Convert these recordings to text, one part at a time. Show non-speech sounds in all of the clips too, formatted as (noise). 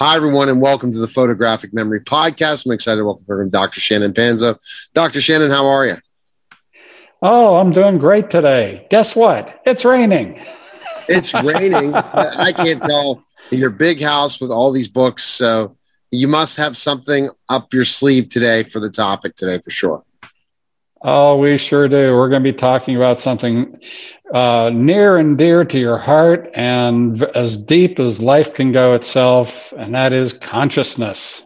Hi, everyone, and welcome to the Photographic Memory Podcast. I'm excited to welcome Dr. Shannon Panza. Dr. Shannon, how are you? Oh, I'm doing great today. Guess what? It's raining. It's raining. (laughs) I can't tell your big house with all these books. So you must have something up your sleeve today for the topic today, for sure. Oh, we sure do. We're going to be talking about something uh, near and dear to your heart and as deep as life can go itself, and that is consciousness.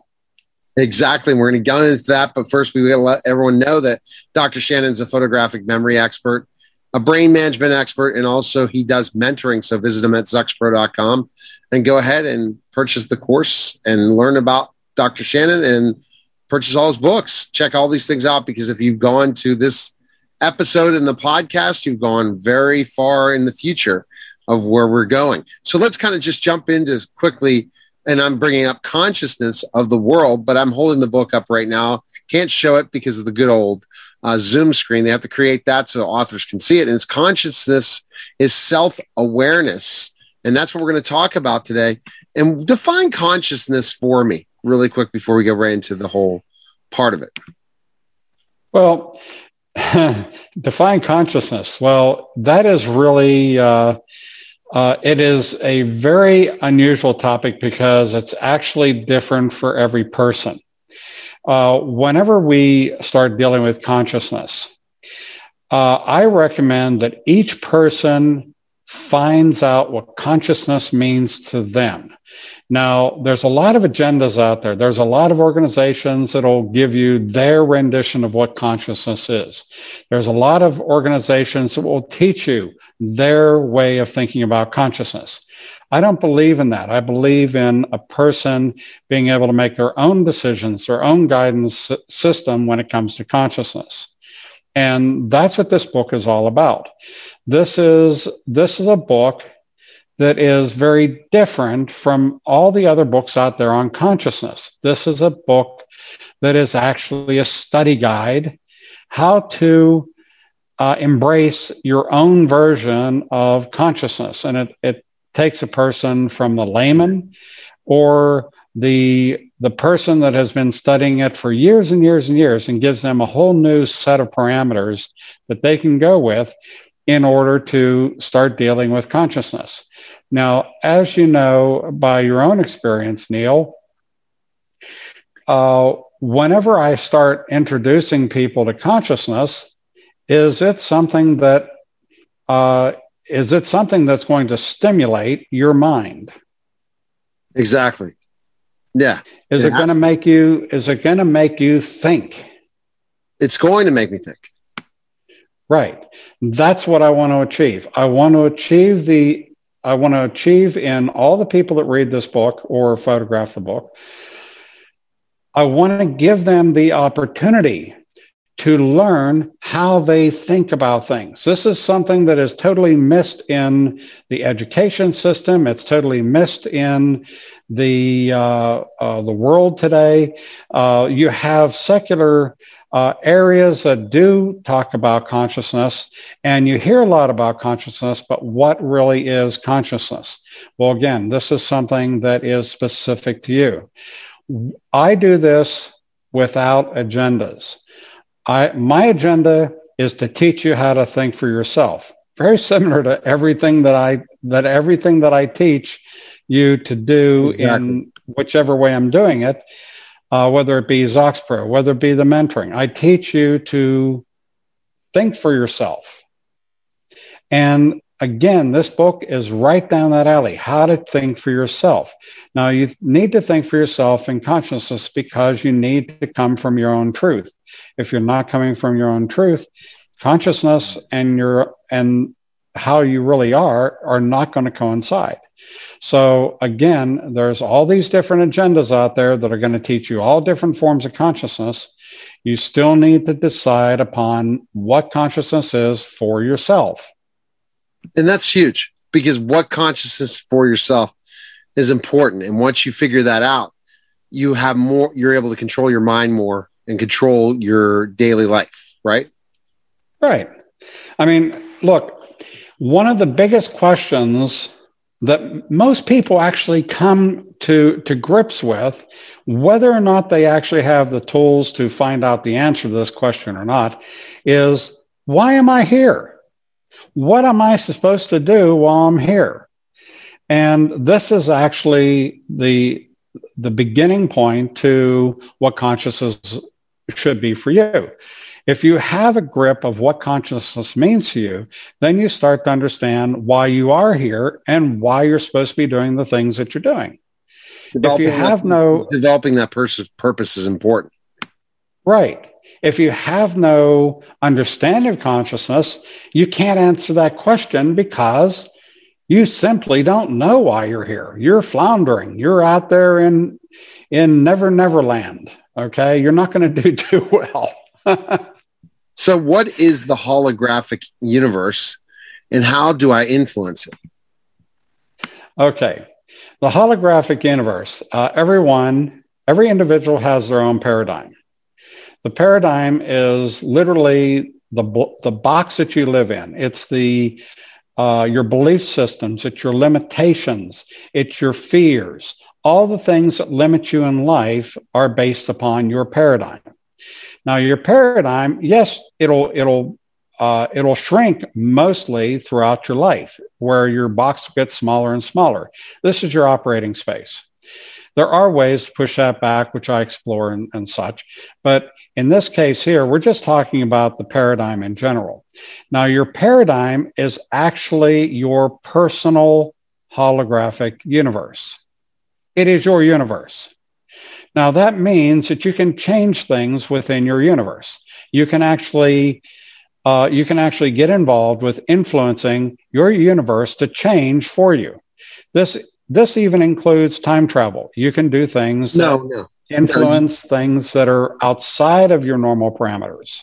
Exactly. We're going to get into that. But first, we will let everyone know that Dr. Shannon's a photographic memory expert, a brain management expert, and also he does mentoring. So visit him at zoxpro.com and go ahead and purchase the course and learn about Dr. Shannon and purchase all his books. Check all these things out because if you've gone to this episode in the podcast, you've gone very far in the future of where we're going. So let's kind of just jump into quickly. And I'm bringing up consciousness of the world, but I'm holding the book up right now. Can't show it because of the good old uh, Zoom screen. They have to create that so authors can see it. And it's consciousness is self awareness. And that's what we're going to talk about today. And define consciousness for me really quick before we go right into the whole part of it. Well, (laughs) define consciousness. Well, that is really uh, uh, it is a very unusual topic because it's actually different for every person. Uh, whenever we start dealing with consciousness, uh, I recommend that each person finds out what consciousness means to them. Now, there's a lot of agendas out there. There's a lot of organizations that'll give you their rendition of what consciousness is. There's a lot of organizations that will teach you their way of thinking about consciousness. I don't believe in that. I believe in a person being able to make their own decisions, their own guidance system when it comes to consciousness. And that's what this book is all about. This is this is a book that is very different from all the other books out there on consciousness. This is a book that is actually a study guide how to uh, embrace your own version of consciousness. And it, it takes a person from the layman or the the person that has been studying it for years and years and years and gives them a whole new set of parameters that they can go with in order to start dealing with consciousness. Now, as you know by your own experience, Neil, uh, whenever I start introducing people to consciousness, is it something that uh, is it something that's going to stimulate your mind? Exactly. Yeah. Is it, it going to make you? Is it going to make you think? It's going to make me think. Right. That's what I want to achieve. I want to achieve the I want to achieve in all the people that read this book or photograph the book. I want to give them the opportunity to learn how they think about things. This is something that is totally missed in the education system. It's totally missed in the uh, uh, the world today. Uh, you have secular uh, areas that do talk about consciousness, and you hear a lot about consciousness, but what really is consciousness? Well, again, this is something that is specific to you. I do this without agendas. I, my agenda is to teach you how to think for yourself. Very similar to everything that I that everything that I teach you to do exactly. in whichever way I'm doing it uh, whether it be ZoxPro, whether it be the mentoring. I teach you to think for yourself. And again, this book is right down that alley how to think for yourself. Now, you need to think for yourself in consciousness because you need to come from your own truth. If you're not coming from your own truth, consciousness and your and how you really are are not going to coincide. So again, there's all these different agendas out there that are going to teach you all different forms of consciousness. You still need to decide upon what consciousness is for yourself. And that's huge because what consciousness for yourself is important. And once you figure that out, you have more, you're able to control your mind more and control your daily life, right? Right. I mean, look, one of the biggest questions that most people actually come to, to grips with, whether or not they actually have the tools to find out the answer to this question or not, is why am I here? What am I supposed to do while I'm here? And this is actually the, the beginning point to what consciousness should be for you. If you have a grip of what consciousness means to you, then you start to understand why you are here and why you're supposed to be doing the things that you're doing. Developing if you have that, no developing that person's purpose is important. Right. If you have no understanding of consciousness, you can't answer that question because you simply don't know why you're here. You're floundering. You're out there in in never never land. Okay, you're not going (laughs) to do too well. (laughs) so, what is the holographic universe, and how do I influence it? Okay, the holographic universe. Uh, everyone, every individual has their own paradigm. The paradigm is literally the the box that you live in. It's the uh, your belief systems, it's your limitations, it's your fears. All the things that limit you in life are based upon your paradigm. Now, your paradigm, yes, it'll it'll uh, it'll shrink mostly throughout your life, where your box gets smaller and smaller. This is your operating space. There are ways to push that back, which I explore and, and such. But in this case here, we're just talking about the paradigm in general. Now, your paradigm is actually your personal holographic universe. It is your universe. Now, that means that you can change things within your universe. You can actually uh, you can actually get involved with influencing your universe to change for you. This this even includes time travel. You can do things no, no. influence no. things that are outside of your normal parameters.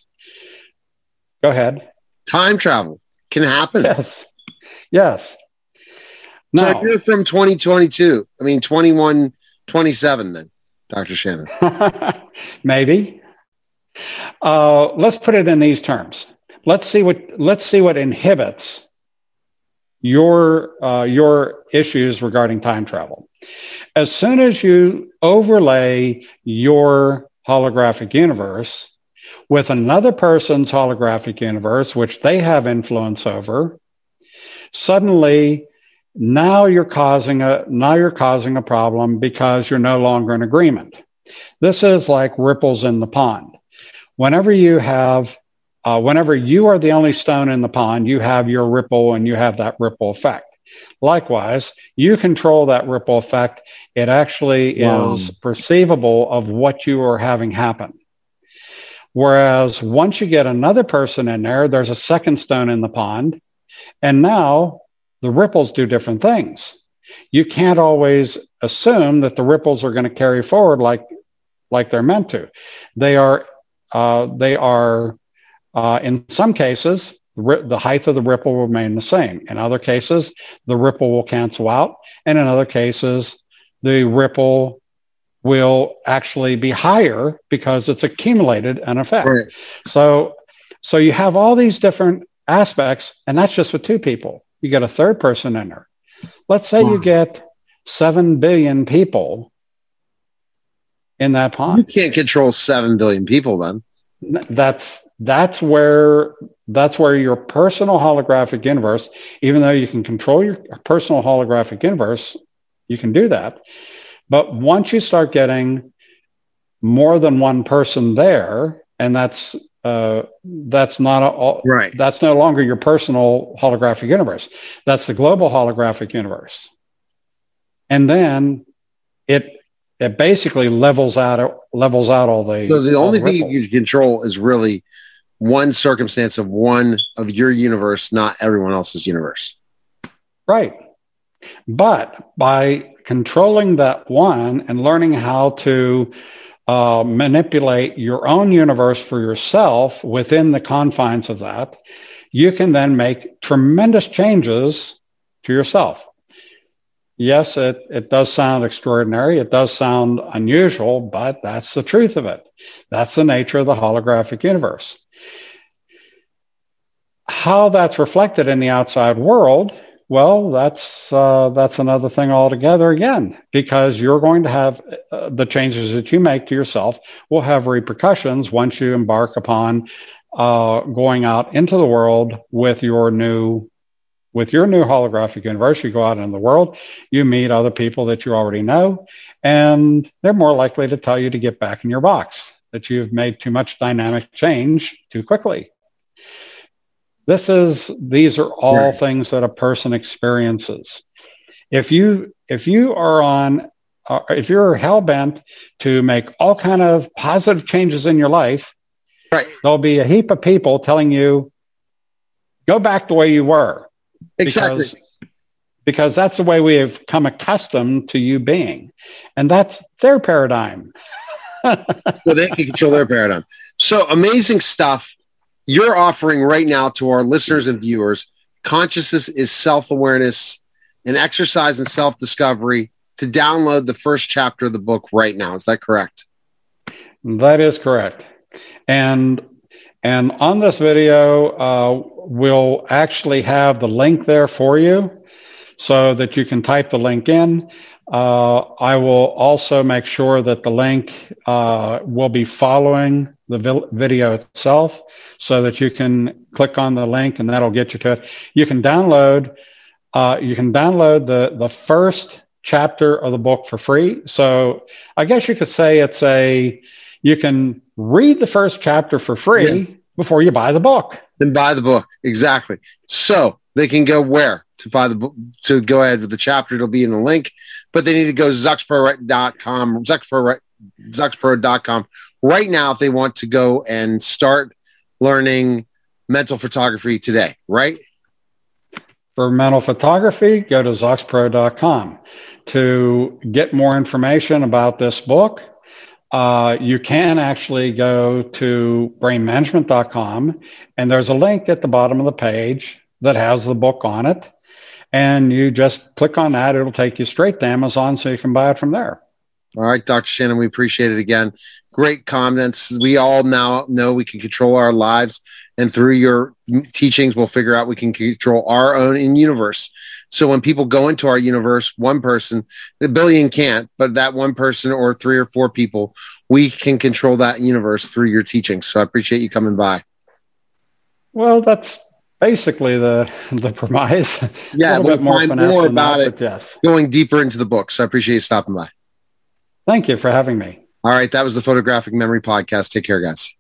Go ahead. Time travel can happen. Yes. Yes. Now, so you're from 2022. I mean, 21, 27 then. Dr. Shannon? (laughs) Maybe. Uh, let's put it in these terms. Let's see what let's see what inhibits your uh, your issues regarding time travel. As soon as you overlay your holographic universe with another person's holographic universe, which they have influence over, suddenly now you're causing a now you're causing a problem because you're no longer in agreement. This is like ripples in the pond. Whenever you have uh, whenever you are the only stone in the pond, you have your ripple and you have that ripple effect. Likewise, you control that ripple effect. It actually wow. is perceivable of what you are having happen. Whereas once you get another person in there, there's a second stone in the pond. And now the ripples do different things. You can't always assume that the ripples are going to carry forward like like they're meant to. They are uh, they are uh, in some cases the height of the ripple will remain the same. In other cases, the ripple will cancel out, and in other cases, the ripple will actually be higher because it's accumulated an effect. Right. So, so you have all these different aspects, and that's just with two people you get a third person in there. Let's say wow. you hmm. get 7 billion people in that pond. You can't control 7 billion people then. That's that's where that's where your personal holographic universe, even though you can control your personal holographic universe, you can do that. But once you start getting more than one person there, and that's uh, that's not a, right. That's no longer your personal holographic universe. That's the global holographic universe. And then it it basically levels out levels out all the. So the only thing you can control is really one circumstance of one of your universe, not everyone else's universe. Right. But by controlling that one and learning how to uh, manipulate your own universe for yourself within the confines of that, you can then make tremendous changes to yourself. Yes, it, it does sound extraordinary. It does sound unusual, but that's the truth of it. That's the nature of the holographic universe. How that's reflected in the outside world well, that's uh, that's another thing altogether again, because you're going to have uh, the changes that you make to yourself will have repercussions once you embark upon uh, going out into the world with your new with your new holographic universe. You go out in the world, you meet other people that you already know, and they're more likely to tell you to get back in your box that you've made too much dynamic change too quickly. This is these are all right. things that a person experiences. If you if you are on uh, if you're hell bent to make all kind of positive changes in your life, right. there'll be a heap of people telling you go back the way you were. Exactly. Because, because that's the way we have come accustomed to you being. And that's their paradigm. (laughs) so they can control their paradigm. So amazing stuff you're offering right now to our listeners and viewers consciousness is self-awareness and exercise and self-discovery to download the first chapter of the book right now. Is that correct? That is correct. And and on this video uh, we'll actually have the link there for you so that you can type the link in uh, I will also make sure that the link uh, will be following the video itself so that you can click on the link and that'll get you to it. You can download uh, you can download the the first chapter of the book for free. So I guess you could say it's a you can read the first chapter for free yeah. before you buy the book. Then buy the book exactly. So they can go where to the to go ahead with the chapter. It'll be in the link, but they need to go zoxpro.com, zoxpro, zoxpro.com right now if they want to go and start learning mental photography today, right? For mental photography, go to zoxpro.com. To get more information about this book, uh, you can actually go to brainmanagement.com, and there's a link at the bottom of the page that has the book on it. And you just click on that, it'll take you straight to Amazon so you can buy it from there. All right, Dr. Shannon, we appreciate it again. Great comments. We all now know we can control our lives, and through your teachings, we'll figure out we can control our own in universe. So when people go into our universe, one person, the billion can't, but that one person or three or four people, we can control that universe through your teachings. So I appreciate you coming by. Well, that's basically the (laughs) the premise. Yeah, we'll find more about that, it. Yes. Going deeper into the book. So I appreciate you stopping by. Thank you for having me. All right. That was the Photographic Memory Podcast. Take care, guys.